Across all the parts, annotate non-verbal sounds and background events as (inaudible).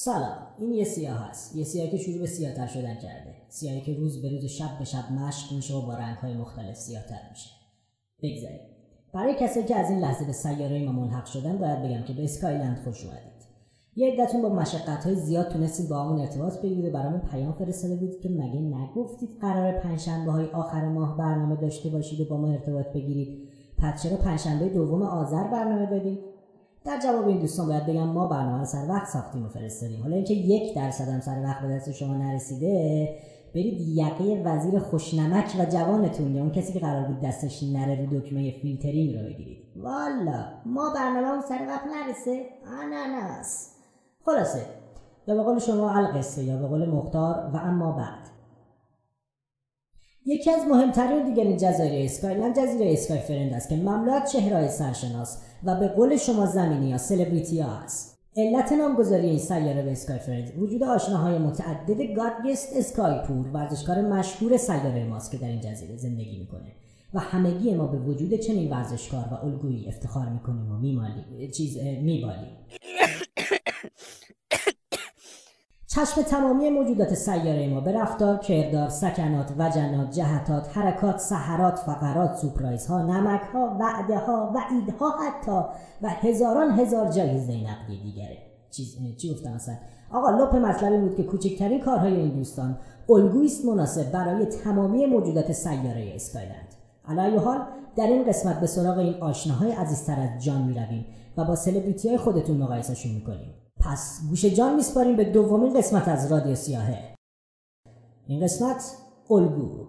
سلام این یه سیاه هست. یه سیاه که شروع به سیاهتر شدن کرده. سیاهی که روز به روز شب به شب مشق میشه و با رنگهای مختلف سیاهتر میشه. بگذاریم. برای کسایی که از این لحظه به سیاره ما ملحق شدن باید بگم که به اسکایلند خوش اومدید. یه عدتون با مشقت زیاد تونستید با همون ارتباط بگیرید و برامون پیام فرستاده بودید که مگه نگفتید قرار پنجشنبه های آخر ماه برنامه داشته باشید و با ما ارتباط بگیرید. پس چرا پنجشنبه دوم آذر برنامه دادید در جواب این دوستان باید بگم ما برنامه سر وقت ساختیم و فرستادیم. حالا اینکه یک درصد هم سر وقت به دست شما نرسیده برید یقه وزیر خوشنمک و جوانتون یا اون کسی که قرار بود دستش نره رو دکمه فیلترینگ رو بگیرید. والا ما برنامه سر وقت نرسه. آناناس. خلاصه یا به قول شما القصه یا به قول مختار و اما بعد. یکی از مهمترین دیگرین جزایر اسکایلند جزیره اسکای فرند است که مملو از چهرههای سرشناس و به قول شما زمینی یا سلبریتی ها است. علت نامگذاری این سیاره به اسکای فرند وجود آشناهای متعدد گادگست اسکای پور ورزشکار مشهور سیاره ماست که در این جزیره زندگی می‌کنه و همگی ما به وجود چنین ورزشکار و الگویی افتخار می‌کنیم و میمالیم چیز میبالیم. (coughs) چشم تمامی موجودات سیاره ما به رفتار، کردار، سکنات، وجنات، جهتات، حرکات، سحرات، فقرات، سپرایز ها، نمک ها، وعده ها، وعیدها حتی و هزاران هزار جایزه نقدی دیگره. چیز چی گفتم اصلا؟ آقا لپ مطلبی بود که کوچکترین کارهای این دوستان الگویست مناسب برای تمامی موجودات سیاره اسکایلند. علی حال در این قسمت به سراغ این آشناهای عزیزتر از جان می‌رویم و با سلبریتی های خودتون مقایسهشون می‌کنیم. پس گوش جان میسپاریم به دومین قسمت از رادیو سیاهه. این قسمت الگو.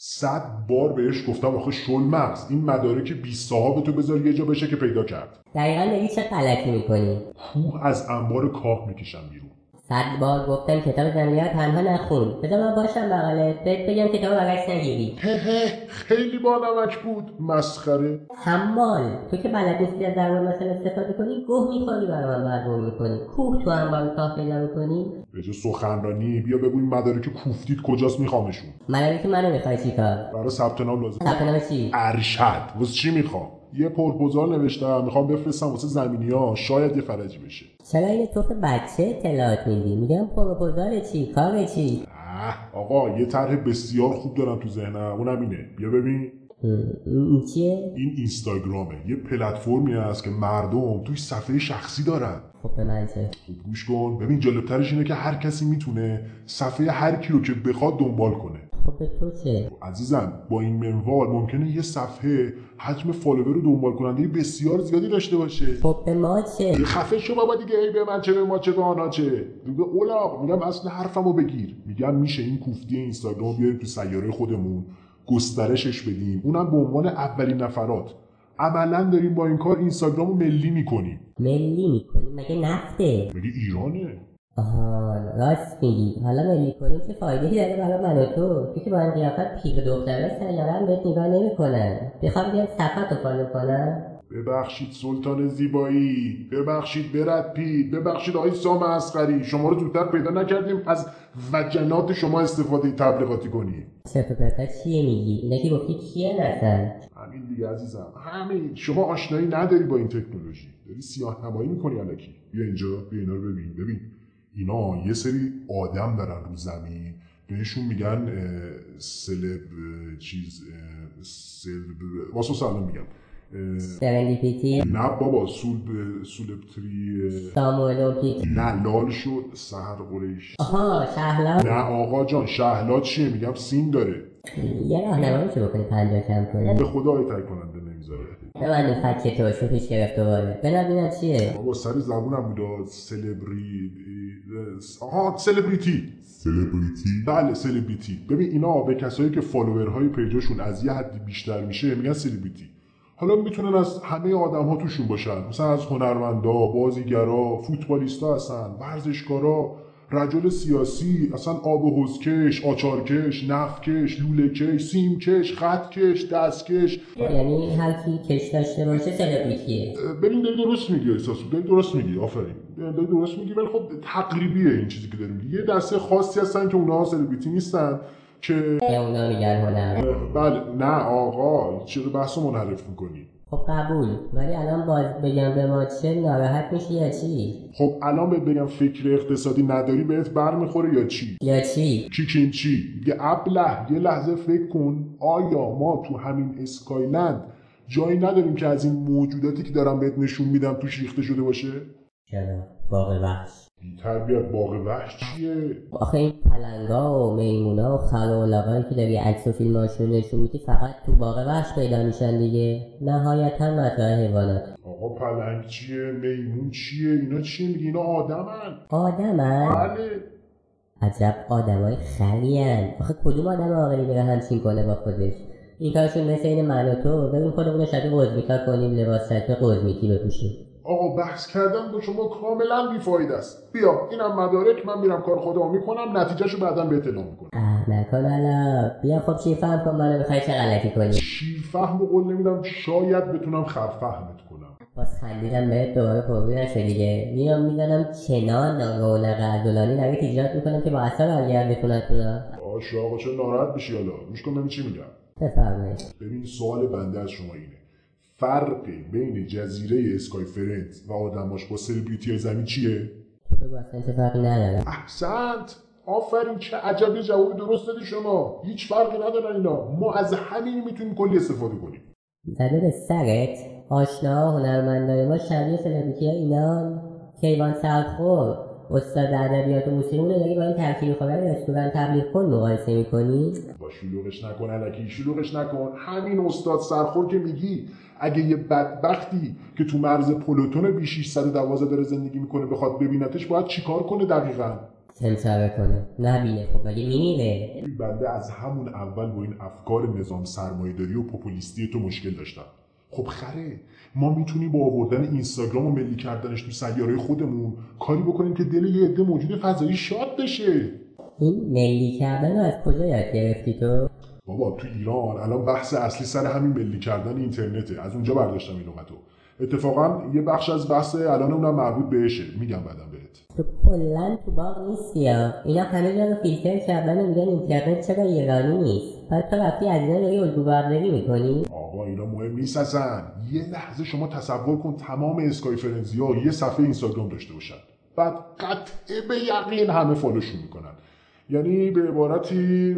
صد بار بهش گفتم آخه شل مغز. این مدارک 20 صاحب تو بذار یه جا بشه که پیدا کرد. دقیقا داری چه غلطی می‌کنی؟ کوه از انبار کاه می‌کشم بیرون. صد بار گفتم کتاب رو تنها نخون. بذار من باشم بغلت بهت بگم کتاب بغلش نگیری. خیلی با نمک بود. مسخره. حمال. تو که بلد نیستی از ضرب مثل استفاده کنی گوه می‌خوری برای من برگوه می‌کنی. کوه تو انبار کاه پیدا می‌کنی به سخنرانی بیا بگو این مدارک کوفتید کجاست میخوامشون. مدارک منو می‌خوای چیکار برای ثبت نام لازم. ثبت نام چی؟ ارشد. واسه چی می‌خوام؟ یه پرپوزال نوشتم می‌خوام بفرستم واسه زمینی ها شاید یه فرجی بشه. چرا این توف بچه اطلاعات میدی؟ میگم پروپوزال چی؟ کار چی؟ آقا یه طرح بسیار خوب دارم تو ذهنم. اونم اینه. بیا ببین. این چیه؟ این اینستاگرامه. یه پلتفرمی هست که مردم توی صفحه شخصی دارن. خب خوب گوش کن. ببین جالبترش اینه که هر کسی می‌تونه صفحه هر کی رو که بخواد دنبال کنه. خب به تو چه؟ عزیزم با این منوال ممکنه یه صفحه حجم فالوور رو دنبال کننده بسیار زیادی داشته باشه. خب به ما چه؟ خفه شو بابا دیگه ای به من چه به ما چه به آنا چه؟ دیگه اولاق میگم اصل حرفمو بگیر. میگم میشه این کوفتی اینستاگرام بیاریم تو سیاره خودمون گسترشش بدیم. اونم به عنوان اولین نفرات. عملا داریم با این کار اینستاگرامو ملی می‌کنیم. ملی می‌کنی مگه نفته؟ میگه ایرانه؟ آها راست میگی. حالا ملی کنیم چه فایده داره برای من و تو؟ تو که با این قیافت پیر دختره سیاره هم بهت نگاه نمی‌کنن. بخوام بیان صفت رو فالو کنن ببخشید سلطان زیبایی. ببخشید برد پید ببخشید آقای سام اسقری شما رو زودتر پیدا نکردیم. از وجنات شما استفاده تبلیغاتی کنیم. پرتا چیه میگی؟ که گفتی کیه نسن همین دیگه عزیزم. همین شما آشنایی نداری با این تکنولوژی. داری سیاه نمایی می‌کنی الکی. بیا اینجا. بیا اینا رو ببین. ببین. اینا یه سری آدم دارن رو زمین. بهشون میگن سلب چیز سلب واسه سلام میگم. سرندیپیتی. نه بابا سول سولبتری اه، سامولوپیک نه لال شد سهر قریش. آها شهلا نه آقا جان شهلا چیه؟ میگم سین داره. یه راهنمایی چه بکنی پنجاه کم کنی. به خدا آیتای کننده نمی‌ذاره. به من این فکر تو شو پیش گرفت دوباره. بنا ببینم چیه؟ بابا سر زبونم بود سلبری آها سلبریتی. سلبریتی؟ بله سلبریتی. ببین اینا به کسایی که فالوورهای پیجاشون از یه حدی بیشتر میشه میگن سلبریتی. حالا می‌تونن از همه آدم ها توشون باشن. مثلا از هنرمندا بازیگرا فوتبالیستا هستن ورزشکارا رجل سیاسی اصلا آب و حوزکش آچارکش نفتکش لولهکش سیمکش خطکش دستکش. یعنی هر کی کش داشته باشه سلبریتیه. ببین داری درست میگی احساس داری درست میگی آفرین. داری درست میگی ولی خب تقریبیه این چیزی که داری میگی. یه دسته خاصی هستن که اونها سلبریتی نیستن. که به اونا میگن هنر. بله نه آقا چرا بحث رو منحرف می‌کنی؟ خب قبول ولی الان باز بگم به ما چه ناراحت میشی یا چی؟ خب الان بهت بگم فکر اقتصادی نداری بهت برمیخوره یا چی؟ یا چی؟ چی چین چی؟ یه ابله یه لحظه فکر کن. آیا ما تو همین اسکایلند جایی نداریم که از این موجوداتی که دارم بهت نشون میدم توش ریخته شده باشه؟ چرا؟ باغ وحش تربیت باغ وحش چیه؟ آخه این پلنگا و میمونا و خلولاقایی که داری عکس و فیلماشون نشون میدی فقط تو باغ وحش پیدا میشن دیگه. نهایتا مطرح حیوانات. آقا پلنگ چیه؟ میمون چیه؟ اینا چیه میگی اینا آدمن. آدمن؟ بله. عجب آدمای خرین آخه کدوم آدم عاقلی میره همچین کنه با خودش؟ این کارشون مثل این من و تو. بریم خودمون شبیه قزمیکا کنیم لباس شبیه قزمیکی بپوشیم. آقا بحث کردن با شما کاملا بیفاید است. بیا اینم مدارک من میرم کار خودمو می‌کنم نتیجهشو بعدا به اطلاع می‌کنم. نکن حالا بیا خب چی فهم کن منو می‌خوای چه غلطی کنی؟ شیر فهم؟ قول نمیدم شاید بتونم خر فهمت کنم. باز خندیدم بهت دوباره پرگوی نشه دیگه. میام می‌زنم چنان رونق عضلانی نوید ایجاد می‌کنم که با اثر برگرده خونتونا باشه آقا چه ناراحت بشی حالا؟ گوش کن چی میگم. بفرمایید. ببین سوال بنده از شما اینه. فرق بین جزیره اسکای فرنت و آدماش با سلبریتی زمین چیه؟ اصلا فرقی نداره؟ احسنت! آفرین چه عجبی جواب درست دادی شما. هیچ فرقی ندارن اینا. ما از همین می‌تونیم کلی استفاده کنیم. زده به سرت. آشنا هنرمندای ما شبیه سلبریتی ها اینان کیوان سرخور. استاد ادبیات و موسیقی رو داری با این ترکیب خبر رستوران تبلیغ کن مقایسه می‌کنی؟ با شلوغش نکن علکی. شلوغش نکن. همین استاد سرخور که میگی. اگه یه بدبختی که تو مرز پلوتون بی 612 داره زندگی می‌کنه بخواد ببینتش باید چیکار کنه دقیقا؟ سمساره کنه. نبینه خب مگه میمیره؟ بنده از همون اول با این افکار نظام سرمایه‌داری و پوپولیستی تو مشکل داشتم. خب خره ما می‌تونیم با آوردن اینستاگرام و ملی کردنش تو سیاره خودمون کاری بکنیم که دل یه عده موجود فضایی شاد بشه. این ملی کردن رو از کجا یاد گرفتی تو؟ بابا تو ایران الان بحث اصلی سر همین ملی کردن اینترنته. از اونجا برداشتم این لغتو اتفاقا یه بخش از بحث الان اونم مربوط بهشه. میگم بعدم بهت. تو کلا تو باغ نیستی یا؟ اینا همه جا رو فیلتر کردن میگن اینترنت چرا ایرانی نیست؟ بعد تو رفتی از اینا داری الگو برداری می‌کنی؟ آقا اینا مهم نیست اصلا. یه لحظه شما تصور کن تمام اسکای فرنزی ها یه صفحه اینستاگرام داشته باشن. بعد قطع به یقین همه فالوشون می‌کنن. یعنی به عبارتی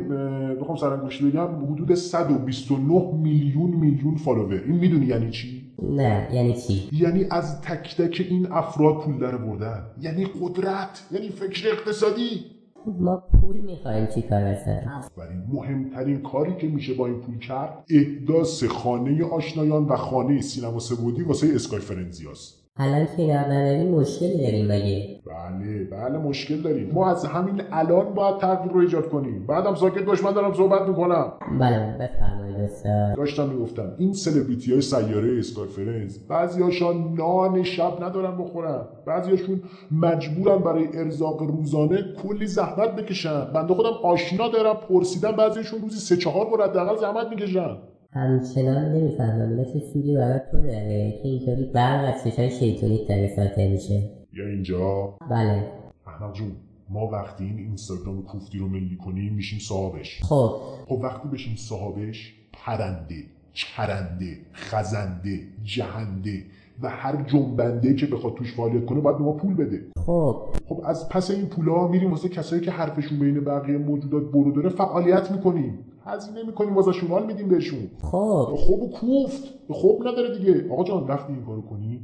بخوام سرانگشتی بگم حدود 129 میلیون میلیون فالوور. این می‌دونی یعنی چی؟ نه یعنی چی؟ یعنی از تک تک این افراد پول در بردن یعنی قدرت یعنی فکر اقتصادی. ما پول می‌خوایم چی کار آفرین مهمترین کاری که میشه با این پول کرد احداث خانه آشنایان و خانه سینما سبودی واسه اسکای فرنزیاست الان کنار نداری مشکلی داریم مگه؟ بله بله مشکل داریم. ما از همین الان باید تغییر رو ایجاد کنیم. بعدم ساکت باش من دارم صحبت می‌کنم. بله بفرمایید استاد. داشتم می‌گفتم این سلبریتی های سیاره اسکای فرنز بعضی هاشان نان شب ندارن بخورن. بعضی هاشون مجبورن برای ارزاق روزانه کلی زحمت بکشن. بنده خودم آشنا دارم پرسیدم بعضیشون روزی سه چهار بار حداقل زحمت می‌کشن. همچنان نمی‌فهمم مثل سودی برای تو داره که اینطوری برق از چشای شیطونیت داره ساطع میشه. یا اینجا؟ بله. احمد جون ما وقتی این اینستاگرام کوفتی رو ملی کنیم میشیم صاحبش. خب. خب وقتی بشیم صاحبش پرنده چرنده خزنده جهنده و هر جنبنده که بخواد توش فعالیت کنه باید به ما پول بده. خب. خب از پس این پولا میریم واسه کسایی که حرفشون بین بقیه موجودات برو داره فعالیت می‌کنیم. هزینه می‌کنیم واسه حال میدیم بهشون. خب. خب و کوفت. خب نداره دیگه. آقا جان وقتی این کارو کنی؟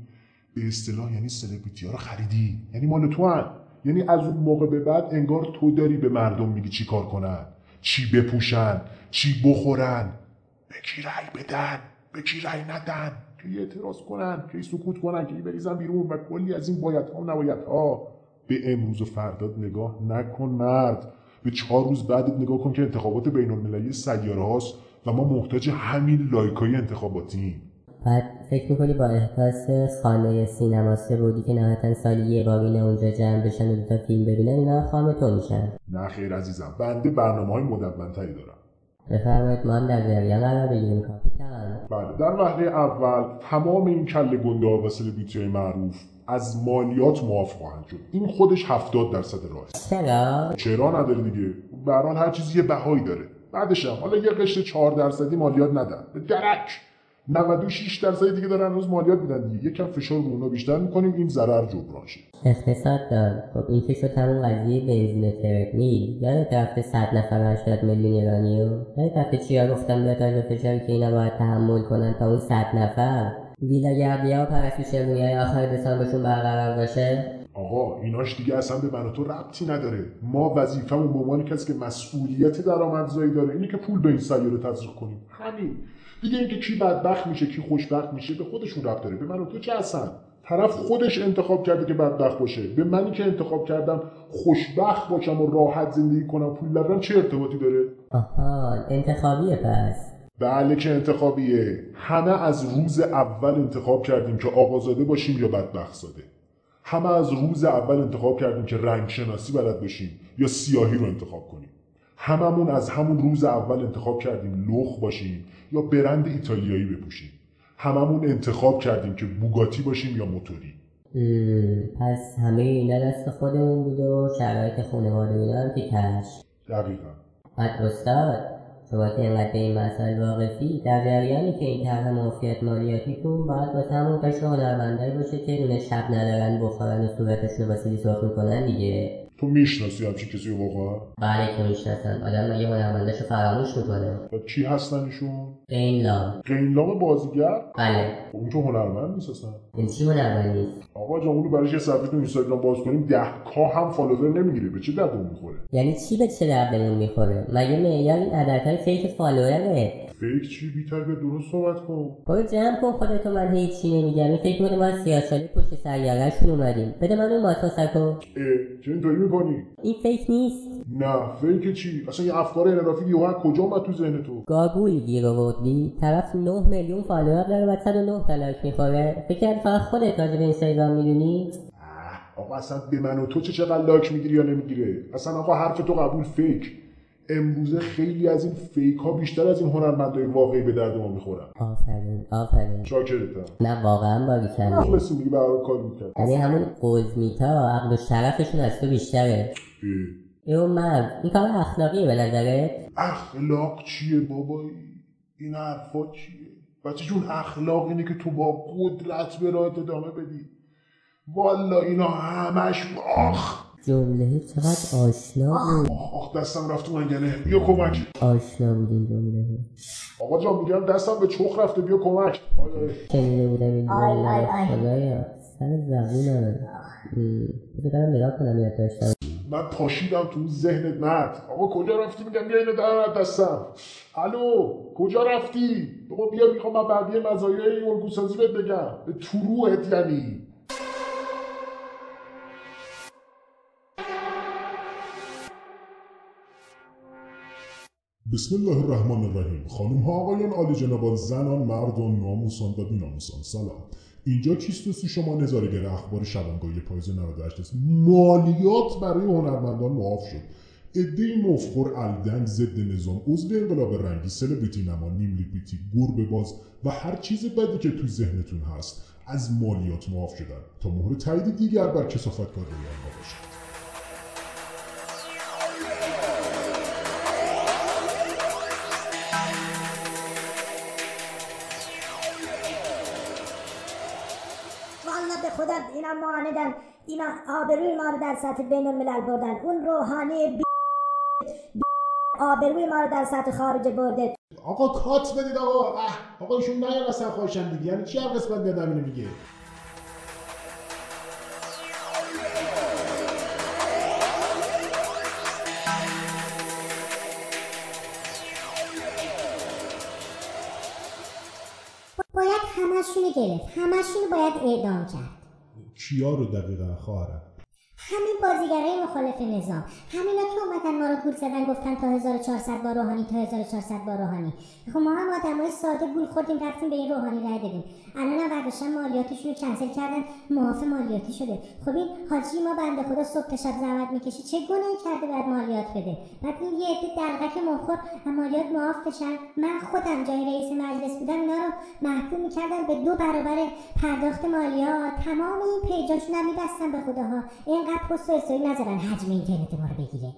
به اصطلاح یعنی سلبریتی ها رو خریدی. یعنی مال تو هن. یعنی از اون موقع به بعد انگار تو داری به مردم میگی چی کار کنن. چی بپوشن چی بخورن. به کی رأی بدن؟ به کی رأی ندن؟ کی اعتراض کنن کی سکوت کنن کی بریزن بیرون. و کلی از این باید ها و نباید ها به امروز و فرداد نگاه نکن مرد. به چهار روز بعدت نگاه کن که انتخابات بین المللی سیاره هاست و ما محتاج همین لایکای انتخاباتیم بعد فکر می‌کنی با احساس خانه سینما سبودی که نهایتا سالی یه بار اینا اونجا جمع بشن و دوتا فیلم ببینن اینا خام تو میشن. نه خیر عزیزم. بنده برنامه های مدونتری دارم. بفرمایید ما هم در جریان قرار بگیریم. کاپیتان. بله در وهله اول تمام این کل گنده ها و سلبریتی معروف از مالیات معاف خواهند شد. این خودش 70 درصد راه چرا چرا نداره دیگه؟ به هر چیزی یه بهایی داره. بعدش هم حالا یه قشر 4 درصدی مالیات ندن. به درک. 96 درصد دیگه دارن هنوز مالیات میدن دیگه. یکم فشار رو اونا بیشتر می‌کنیم این ضرر جبران شه. اقتصاد داد خب این که شد همون قضیه بنزین و ترمیل یادت رفته صد نفر 80 میلیون ایرانی و یادت رفته چیا گفتم به فشاری که اینا باید تحمل کنن تا اون صد نفر؟ ویلاگردی ها و پرستوش های آخر دسامبرشون برقرار باشه؟ آقا ایناش دیگه اصلا به من و تو ربطی نداره. ما وظیفمون به عنوان کسی که مسئولیت درآمدزایی داره اینه که پول به این سیاره تزریق کنیم. همین. دیگه اینکه کی بدبخت میشه کی خوشبخت میشه به خودشون ربط داره. به من و تو چه هستن طرف خودش انتخاب کرده که بدبخت باشه. به منی که انتخاب کردم خوشبخت باشم و راحت زندگی کنم پول ندارم چه ارتباطی داره؟ آها انتخابیه پس. بله که انتخابیه. همه از روز اول انتخاب کردیم که آقازاده باشیم یا بدبخت زاده همه از روز اول انتخاب کردیم که رنگ شناسی بلد باشیم یا سیاهی رو انتخاب کنیم. هممون از همون روز اول انتخاب کردیم لخ باشیم یا برند ایتالیایی بپوشیم. هممون انتخاب کردیم که بوگاتی باشیم یا موتوری. پس همه اینا دست خودمون بود و شرایط خانواده اینا هم که کش دقیقا. بعد استاد؟ اینقدر به این مسائل واقفی در جریانی که این طرح معافیت مالیاتیتون باید واسه همون قشر هنرمندایی باشه که نون شب ندارن بخورن و صورتشون رو با سیلی سرخ می‌کنن دیگه. تو می‌شناسی همچین کسی واقعا؟ بله که می‌شناسم. آدم مگه هنرمنداشو فراموش می‌کنه؟ و کی هستن ایشون؟ قینلام قینلام بازیگر؟ بله. خب اون که هنرمند نیست اصلا. این چی هنرمند نیست؟ آقا جان اونو برایش یه صفحه تو اینستاگرام باز کنیم ده K هم فالوور نمی‌گیره. به چه درد اون می‌خوره؟ یعنی چی به چه دردمون می‌خوره؟ مگه معیار این عددهای fake فالووره fake چی؟ بی‌تربیت درست صحبت کن. برو جمع کن خودتو من هیچی نمیگم. این فکر می‌کنه ما سیاسالی پشت سیارهشون اومدیم. بده من اون ماتوسکو اه چه اینطوری می‌کنی؟ این fake نیست. نه fake چی؟ اصلا یه افکار انحرافی یهو از کجا اومد تو ذهن تو؟ گاگوی گیر آوردی طرف 9 میلیون فالوور داره و 109 تا لایک می‌خوره. فکر فقط خودت راجع به اینستاگرام می‌دونی؟ آقا اصلا به من و تو چه چقدر لایک می‌گیری یا نمی‌گیره اصلا آقا حرف تو قبول fake. امروزه خیلی از این fake ها بیشتر از این هنرمندای واقعی به درد ما می‌خورن. آفرین آفرین. شاکرتم. نه واقعا باری کردی مخلصی میگی برای کار می‌کرد. یعنی همون قزمیتا عقل و شرفشون از تو بیشتره. اون مرد این کار اخلاقیه به نظرت؟ اخلاق چیه بابایی این حرفا چیه؟ بچه جون اخلاق اینه که تو با قدرت به راهت ادامه بدی. والا اینا همش آخ! جمله چقدر آشنا بود. آخ دستم رفت تو منگنه بیا کمک. آشنا بود این جمله آقا جان میگم دستم به چخ رفته. بیا کمک. آره. شنیده بودم این جمله. آی، رو. آی. خدایا سر زبونم. بذار برم نگاه کنم یاد داشتم. من پاشیدم تو اون ذهنت. مرد آقا کجا رفتی؟ میگم بیا اینو در دستم. الو کجا رفتی؟ بابا بیا می‌خوام من بقیه مزایای این الگو سازی بهت بگم. به تو روحت یعنی. بسم الله الرحمن الرحیم. خانم ها آقایان عالی جنابان زنان مردان ناموسان و بیناموسان سلام. اینجا کیست شما نظارگر اخبار شبانگاهی پاییز 98 است؟ مالیات برای هنرمندان معاف شد. عدهای مفخور الدنگ ضد نظام عضو انقلاب رنگی سلبریتی نما نیم لیکویتی گربه باز و هر چیز بدی که تو ذهنتون هست از مالیات معاف شدن. تا مهر تایید دیگر بر کسافت کار باشد اینا معاندن اینا آبروی ما رو در سطح بین الملل بردن. اون روحانی بی... بی... آبروی ما رو در سطح خارج برده. آقا کات بدید آقا. اه آقا ایشون نه اصلا خواهشن دیگه. یعنی چی هر قسمت میاد همینو میگه. باید همشونو گرفت. همشونو باید اعدام کرد. کیا رو دقیقا خواهرم؟ همین بازیگرای مخالف نظام. همینا که اومدن ما رو گول زدن گفتن تا 1400 با روحانی تا 1400 با روحانی. خب ما هم آدمای ساده گول خوردیم رفتیم به این روحانی رای دادیم. الان هم برداشتن مالیاتشون رو کنسل کردن معاف مالیاتی شده. خب این حاجی ما بنده خدا صبح تا شب زحمت می‌کشه چه گناهی کرده باید مالیات بده؟ بعد این یه عده دلغک مخور مالیات معاف بشن. من خودم جای رئیس مجلس بودم اینا رو محکوم می‌کردن به دو برابر پرداخت مالیات. تمام این پیجاشون هم میبستن به خداها. اینقدر پست و استوری نذارن حجم اینترنت ما رو بگیره.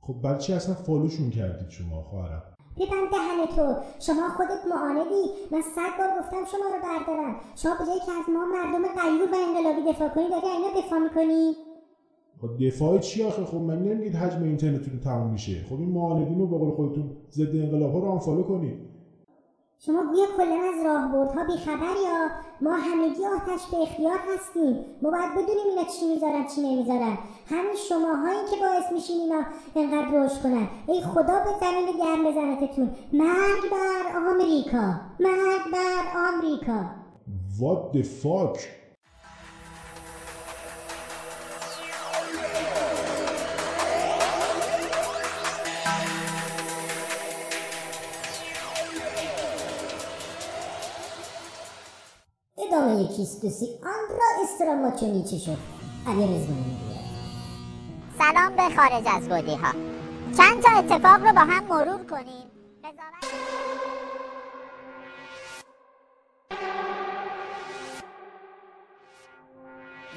خب برای چی اصلا فالوشون کردید شما خواهرم؟ ببند دهن تو. شما خودت معاندی. من صد بار گفتم شما رو بردارم. شما به جایی که از ما مردم غیور و انقلابی دفاع کنی داری اینا دفاع می‌کنی؟ خب دفاع چی آخه؟ خب من نمیگید حجم اینترنتتون تموم میشه. خب این معاندین رو به قول خودتون ضد انقلاب ها رو آنفالو کنید. شما گویا کلا از راهبردها بیخبر یا ما همگی آتش به اختیار هستیم. ما باید بدونیم اینا چی می‌ذارن چی نمی‌ذارن. همین شماهایی که باعث میشین اینا انقدر رشد کنن. ای خدا به زمین گرم بزنتتون مرگ بر آمریکا. مرگ بر آمریکا. What the fuck? کیستوسی آن را استراماچونی چه شد علی رزوانی می‌گوید سلام به خارج از گودی ها چند تا اتفاق رو با هم مرور کنیم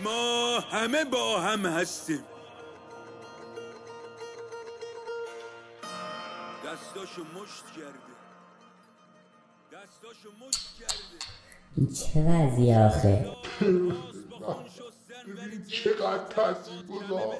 ما همه با هم هستیم دستاشو مشت کرده دستاشو مشت کرده این چه وضعیه آخه؟ ببین چقدر تاثیر گذار.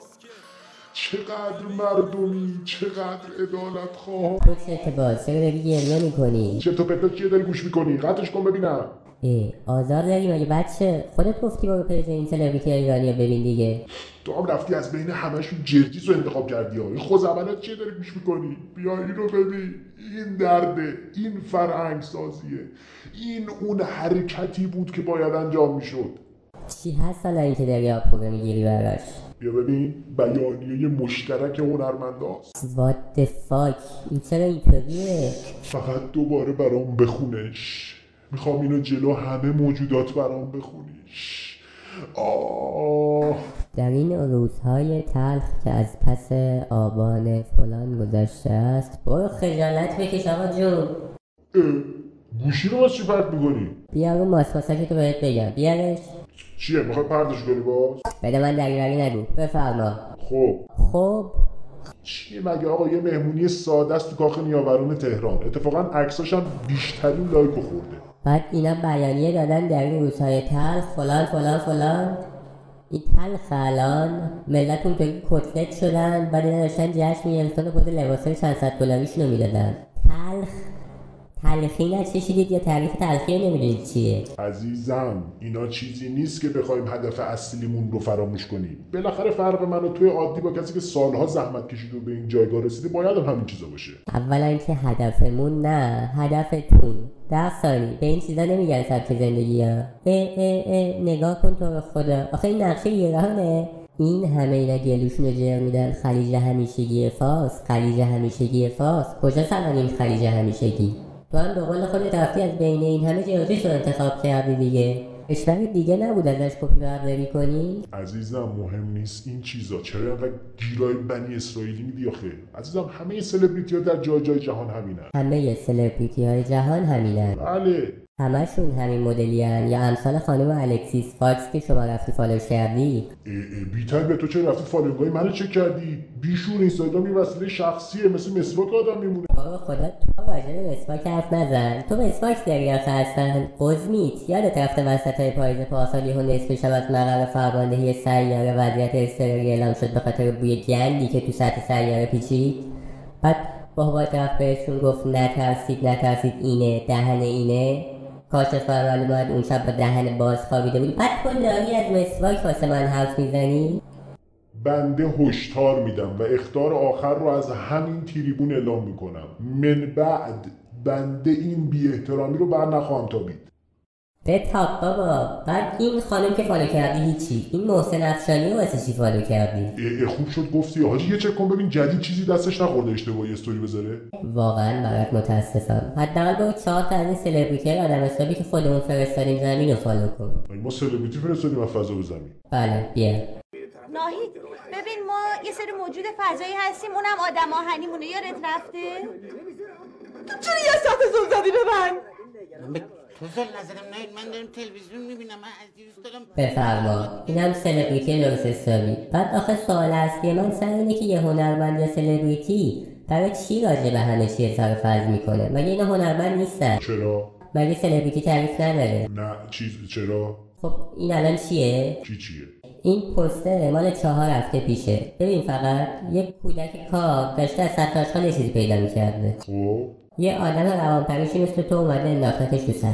چقدر مردمی چقدر عدالت خواه. تو چه چرا داری گریه می‌کنی. چه تو پتا چیه داری گوش می‌کنی؟ قطعش کن ببینم. ای آزار داری مگه بچه؟ خودت گفتی برو پیج این سلبریتی ایرانی رو ببین دیگه. تو هم رفتی از بین همشون جرجیس رو انتخاب کردی ها. این خوزعبلات چیه داری گوش می‌کنی؟ بیا این رو ببین. این درده این فرهنگ سازیه این اون حرکتی بود که باید انجام می‌شد. چی هست حالا این که داری آب خوبه می‌گیری براش؟ بیا ببین بیانیه مشترک هنرمنداست What the fuck این چرا اینطوریه؟ فقط دوباره برام بخونش. می‌خوام اینو جلو همه موجودات برام بخونیش آه. در این روزهای تلخ که از پس آبان فلان گذشته است برو خجالت بکش آقا جون. گوشی رو باز چی پرت می‌کنی؟ بیا رو ماسماسکی تو بهت بگم. بیارش چیه؟ می‌خوای پرتش کنی باز؟ بده من دریوری نگو. بفرما. خب. خب. چیه مگه آقا؟ یه مهمونی ساده است تو کاخ نیاورون تهران. اتفاقا عکساش هم بیشترین لایکو خورده. بعد اینا بیانیه دادن در این روزهای تلخ فلان فلان فلان. این تلخ الان ملت اونطوری کتلت شدن بعد اینا داشتن جشن می‌گرفتن خود لباسای چند صد دلاریشون رو می‌دادن. تلخ. تلخی نچشیدید یا تعریف تلخی رو نمی‌دونید چیه؟ عزیزم اینا چیزی نیست که بخوایم هدف اصلیمون رو فراموش کنیم. بالاخره فرق من و توی عادی با کسی که سالها زحمت کشید و به این جایگاه رسیده باید هم همین چیزا باشه. اولا که هدفمون نه هدفتون. ده ثانی به این چیزا نمیگن سبک زندگی ها. اه اه اه نگاه کن تو به خدا. آخه این نقشه ایرانه. این همه اینا گلوشون رو جر میدن. خلیج همیشگی فاس خلیج همیشگی فاس کجا این خلیج همیشگی؟ تو هم به قول خودت رفتی از بین این همه جیوزیش رو انتخاب کردی دیگه. کشور دیگه نبود ازش کپی برداری کنی؟ عزیزم مهم نیست. این چیزا چرا اینقدر گیرای بنی اسرائیلی میدی آخه؟ عزیزم همه سلبریتی ها در جای جای جهان همینن. همه سلبریتی های جهان همینن. بله. همشون همین مدلی یا امثال خانم الکسیس فاکس که شما رفتی فالوش کردی؟ اه اه بی تایم به تو چرا رفتی following ای منو چک کردی؟ بیشور اینستاگرام یه وسیله شخصیه. مثل مسواک آدم میمونه. بابا خدا تو به مسواک حرف نزن. تو مسواک داری آخه هستن قزمیت یادت رفته وسط های پاییز پارسال یهو نصف شب از مقر فرماندهی سیاره وضعیت اضطراری اعلام شد به خاطر بوی گندی که تو سطح سیاره پیچید؟ بعد بابا طرف بهشون گفت نترسید نترسید اینه دهن اینه. کاشف ولی باید اون شب با دهن باز خوابیده بود بعد تو داری از مسواک واسه من حرف می‌زنی؟ بنده هشدار میدم و اختار آخر رو از همین تریبون اعلام می‌کنم. من بعد بنده این بی احترامی رو بر نخواهم تابید. بتاب بابا. بعد این خانم که فالو کردی هیچی. این محسن افشانی رو واسه چی فالو کردی؟ اه اه خوب شد گفتی. حاجی یه چک کن ببین جدید چیزی دستش نخورده اشتباهی استوری بذاره. واقعا برات متاسفم. حداقل برو چهار تا از این سلبریتی آدم حسابی که خودمون فرستادیم زمین رو فالو کن. ما سلبریتی فرستادیم از فضا به زمین. بله بیا. ناهید ببین ما یه سری موجود فضایی هستیم. اونم آدم آهنیمونه. یادت رفته؟ تو چرا یه ساعت زل زدی به من؟ بزرگ نظرم نهید من دارم تلویزیون می‌بینم من از دیروز دارم بفرما اینم سلبریتی حسابی بعد آخه سوال اصلی من سر اینه که یه هنرمند یا سلبریتی برای چی راجع به همه چی اظهار فرض می‌کنه مگه اینا هنرمند نیستن چرا مگه سلبریتی تعریف نداره نه چیز چرا خب این الان چیه چی چیه این پوستر مال چهار هفته پیشه ببین فقط یه کودک کار داشته از ستارخان یه چیزی پیدا می‌کرده خب یه آدم روانپریشی مثل تو اومده انداختتش تو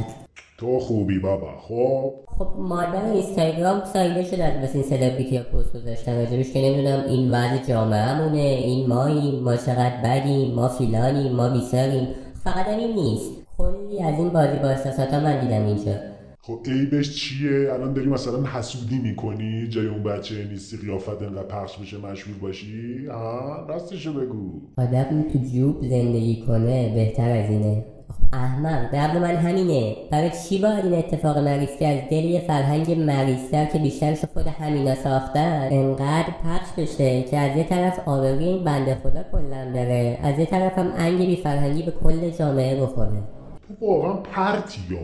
تو خوبی بابا خب خب مادر اینستاگرام سایده شده از بس این سلبریتی ها پست گذاشتن. راجبش که نمی‌دونم این وضع جامعهمونه این ماییم ما چقدر بدیم ما فیلانیم ما بیساریم. فقط هم این نیست. کلی از این بازی با احساسات ها من دیدم اینجا. خب عیبش چیه؟ الان داری مثلا حسودی می‌کنی جای اون بچه نیستی قیافت انقدر پخش بشه مشهور باشی؟ ها راستشو بگو. آدم تو جوب زندگی کنه بهتر از اینه. احمق درد من همینه. برای چی باید این اتفاق مریضی از دل یه فرهنگ مریضتر که بیشترش خود همینا ساختن انقدر پخش بشه که از یه طرف آبروی این بنده خدا کلا بره از یه طرف هم انگ بی فرهنگی به کل جامعه بخوره. تو واقعا پرتی یا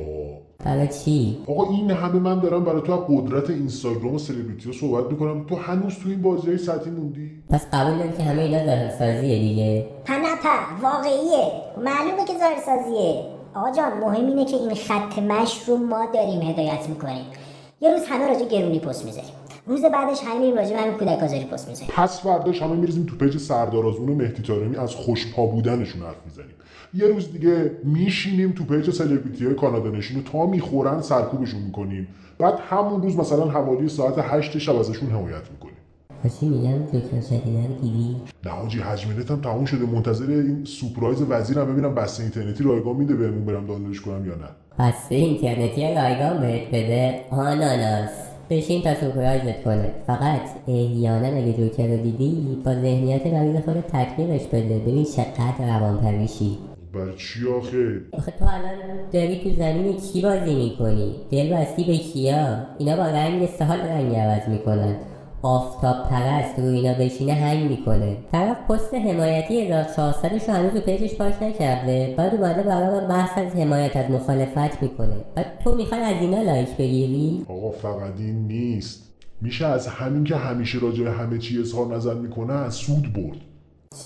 برای چی؟ آقا این همه من دارم برای تو از قدرت اینستاگرام و سلبریتی صحبت می‌کنم. تو هنوز تو این بازی های سطحی موندی؟ پس قبول داری که همه اینا ظاهر سازیه دیگه پنپه واقعیه. معلومه که ظاهر سازیه آقا جان مهم اینه که این خط مشی رو ما داریم هدایت می‌کنیم. یه روز همه راجع گرونی پست می‌ذاریم. روز بعدش همه میریم راجع همین کودک آزاری پست می‌ذاریم. پس فرداش همه میریزیم تو پیج سردار آزمون و مهدی طارمی از خوشپا بودنشون حرف می‌زنیم. یه روز دیگه میشینیم تو پیج سلبریتی های کانادا نشین و تا می‌خورن سرکوبشون می‌کنیم. بعد همون روز مثلا حوالی ساعت هشت شب ازشون حمایت می‌کنیم. چی میگم دکتر رو دیدی؟ نه حاجی حجمینت هم تموم شده. منتظر این سورپرایز وزیرم ببینم بسته اینترنتی رایگان میده بهمون برم دانلودش کنم یا نه. بسته اینترنتی رایگان بهت بده؟ آناناس. بشین تا سورپرایزت کنه. فقط احیانا اگه جوکر رو دیدی با ذهنیت مریض خودت تطبیقش بده. ببین چقدر روانپریشی بر چی آخه؟ آخه تو الان داری تو زمین کی بازی می‌کنی؟ دل بستی به کیا؟ اینا با رنگ سال رنگ عوض می‌کنن. آفتاب پرست رو اینا بشینه هنگ می‌کنه. طرف پست حمایتی 1400 رو هنوز رو پیجش پاک نکرده. بعد اومده برای من بحث از حمایت از مخالفت می‌کنه. بعد تو می‌خوای از اینا لایک بگیری؟ آقا فقط این نیست. میشه از همین که همیشه راجع به همه چی اظهار نظر می‌کنه از سود برد.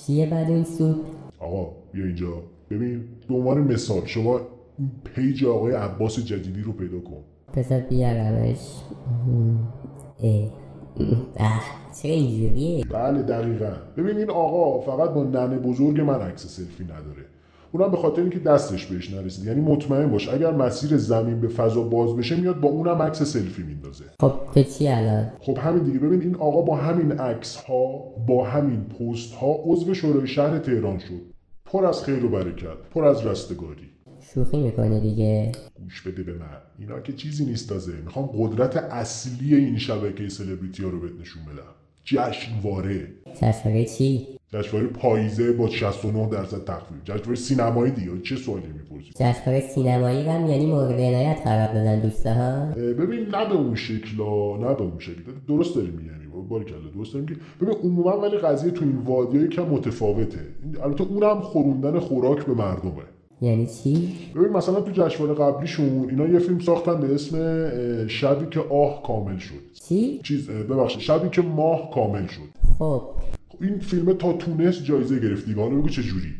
چیه بعد این سود؟ آقا بیا اینجا. ببین به عنوان مثال شما این پیج آقای عباس جدیدی رو پیدا کن. بذار بیارمش. چرا اینجوریه؟ بله دقیقا. ببین این آقا فقط با ننه بزرگ من عکس سلفی نداره. اونم به خاطر اینکه دستش بهش نرسید. یعنی مطمئن باش اگر مسیر زمین به فضا باز بشه میاد با اونم عکس سلفی میندازه. خب تو چی الان؟ خب همین دیگه. ببین این آقا با همین عکس ها با همین پست ها عضو شورای شهر تهران شد. پر از خیر و برکت پر از رستگاری. شوخی می‌کنه دیگه. گوش بده به من. اینا که چیزی نیست تازه می‌خوام قدرت اصلی این شبکه سلبریتی ها رو بهت نشون بدم. جشنواره. جشنواره چی؟ جشنواره پاییزه با 69 درصد تخفیف. جشنواره سینمایی دیگه. چه سوالی می‌پرسی؟ جشنواره سینمایی هم یعنی مورد عنایت قرار دادن دوسته ها ببین نه به اون شکلا نه به اون شکل. درست داری میگی. باری کلا درست داریم که ببین عموما ولی قضیه تو این وادی کم متفاوته. البته اونم خوروندن خوراک به مردمه. یعنی چی؟ ببین مثلا تو جشنواره قبلیشون اینا یه فیلم ساختن به اسم شبی که آه کامل شد. چی؟ چیز ببخشید شبی که ماه کامل شد. خب. این فیلم تا تونس جایزه گرفت دیگه. حالا بگو چه جوری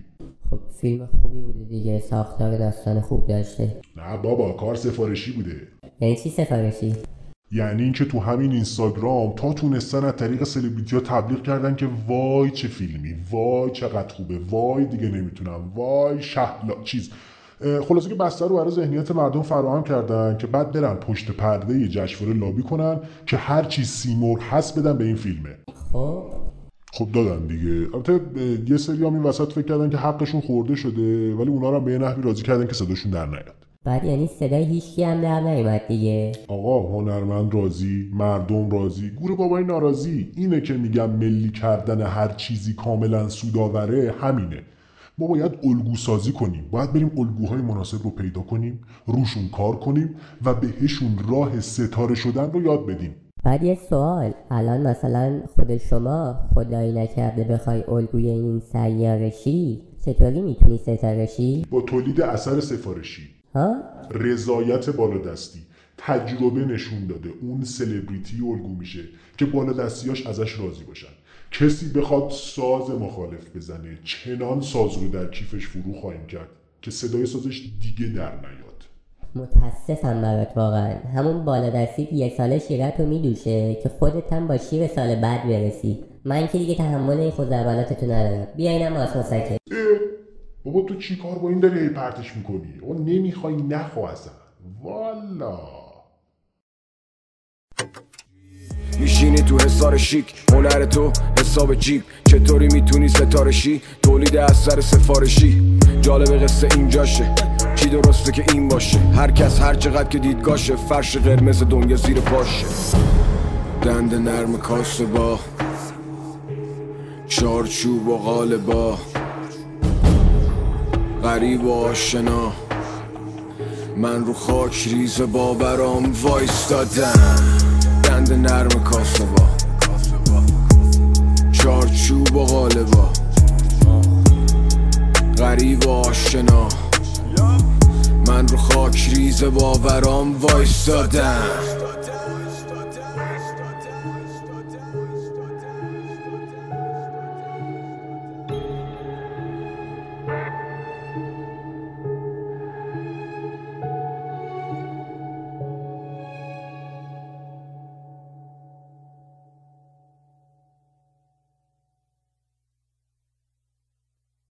خب فیلم خوبی بوده دیگه. ساختار داستان خوب داشته. نه بابا کار سفارشی بوده. یعنی چی سفارشی؟ یعنی اینکه تو همین اینستاگرام تا تونستن از طریق سلبریتی ها تبلیغ کردن که وای چه فیلمی وای چقدر خوبه وای دیگه نمی‌تونم وای شهلا چیز. خلاصه که بستر رو برای ذهنیت مردم فراهم کردن که بعد برن پشت پرده جشنواره لابی کنن که هر چی سیمرغ هست بدن به این فیلمه. خب دادن دیگه. البته یه سری هم این وسط فکر کردن که حقشون خورده شده ولی اونا رو به یه نحوی راضی کردن که صداشون در نیاد. بعد یعنی صدای هیچکی هم در نیومد دیگه. آقا هنرمند راضی مردم راضی. گور بابای ناراضی. اینه که میگم ملی کردن هر چیزی کاملا سوداوره همینه. ما باید الگو سازی کنیم. باید بریم الگوهای مناسب رو پیدا کنیم روشون کار کنیم و بهشون راه ستاره شدن رو یاد بدیم. بعد یه سوال. الان مثلا خود شما خدایی نکرده بخوای الگوی این سیاره شی چطوری می‌تونی ستاره شی با تولید اثر سفارشی. ها؟ رضایت بالادستی. تجربه نشون داده. اون سلبریتی الگو میشه که بالادستیاش ازش راضی باشن. کسی بخواد ساز مخالف بزنه چنان ساز رو در کیفش فرو خواهیم کرد که صدای سازش دیگه در نیاد. متاسفم برات واقعا. همون بالادستی که یک ساله شیرت رو میدوشه که خودت هم با شیر سال بعد برسی. من که دیگه تحمل این خزعبلاتتو ندارم. بیا اینم آسموسکه اه، بابا تو چی کار با این داری هی پرتش می‌کنی؟ او نمی‌خوای نخوا اصلا. والا. میشینی تو حسار شیک هنر تو حساب جیب. چطوری می‌تونی ستاره شی؟ تولید اثر سفارشی. جالب قصه اینجاشه. چی درسته که این باشه؟ هر کس هر چقدر که دیدگاشه فرش قرمز دنیا زیر پاشه. دند نرم کاسه با چارچوب و قالبا غریب و آشنا. من رو خاک ریز باورام وایستادم دند نرم کاسبا. چارچوب و غالبا غریب و آشنا. من رو خاک ریز باورام وایستادم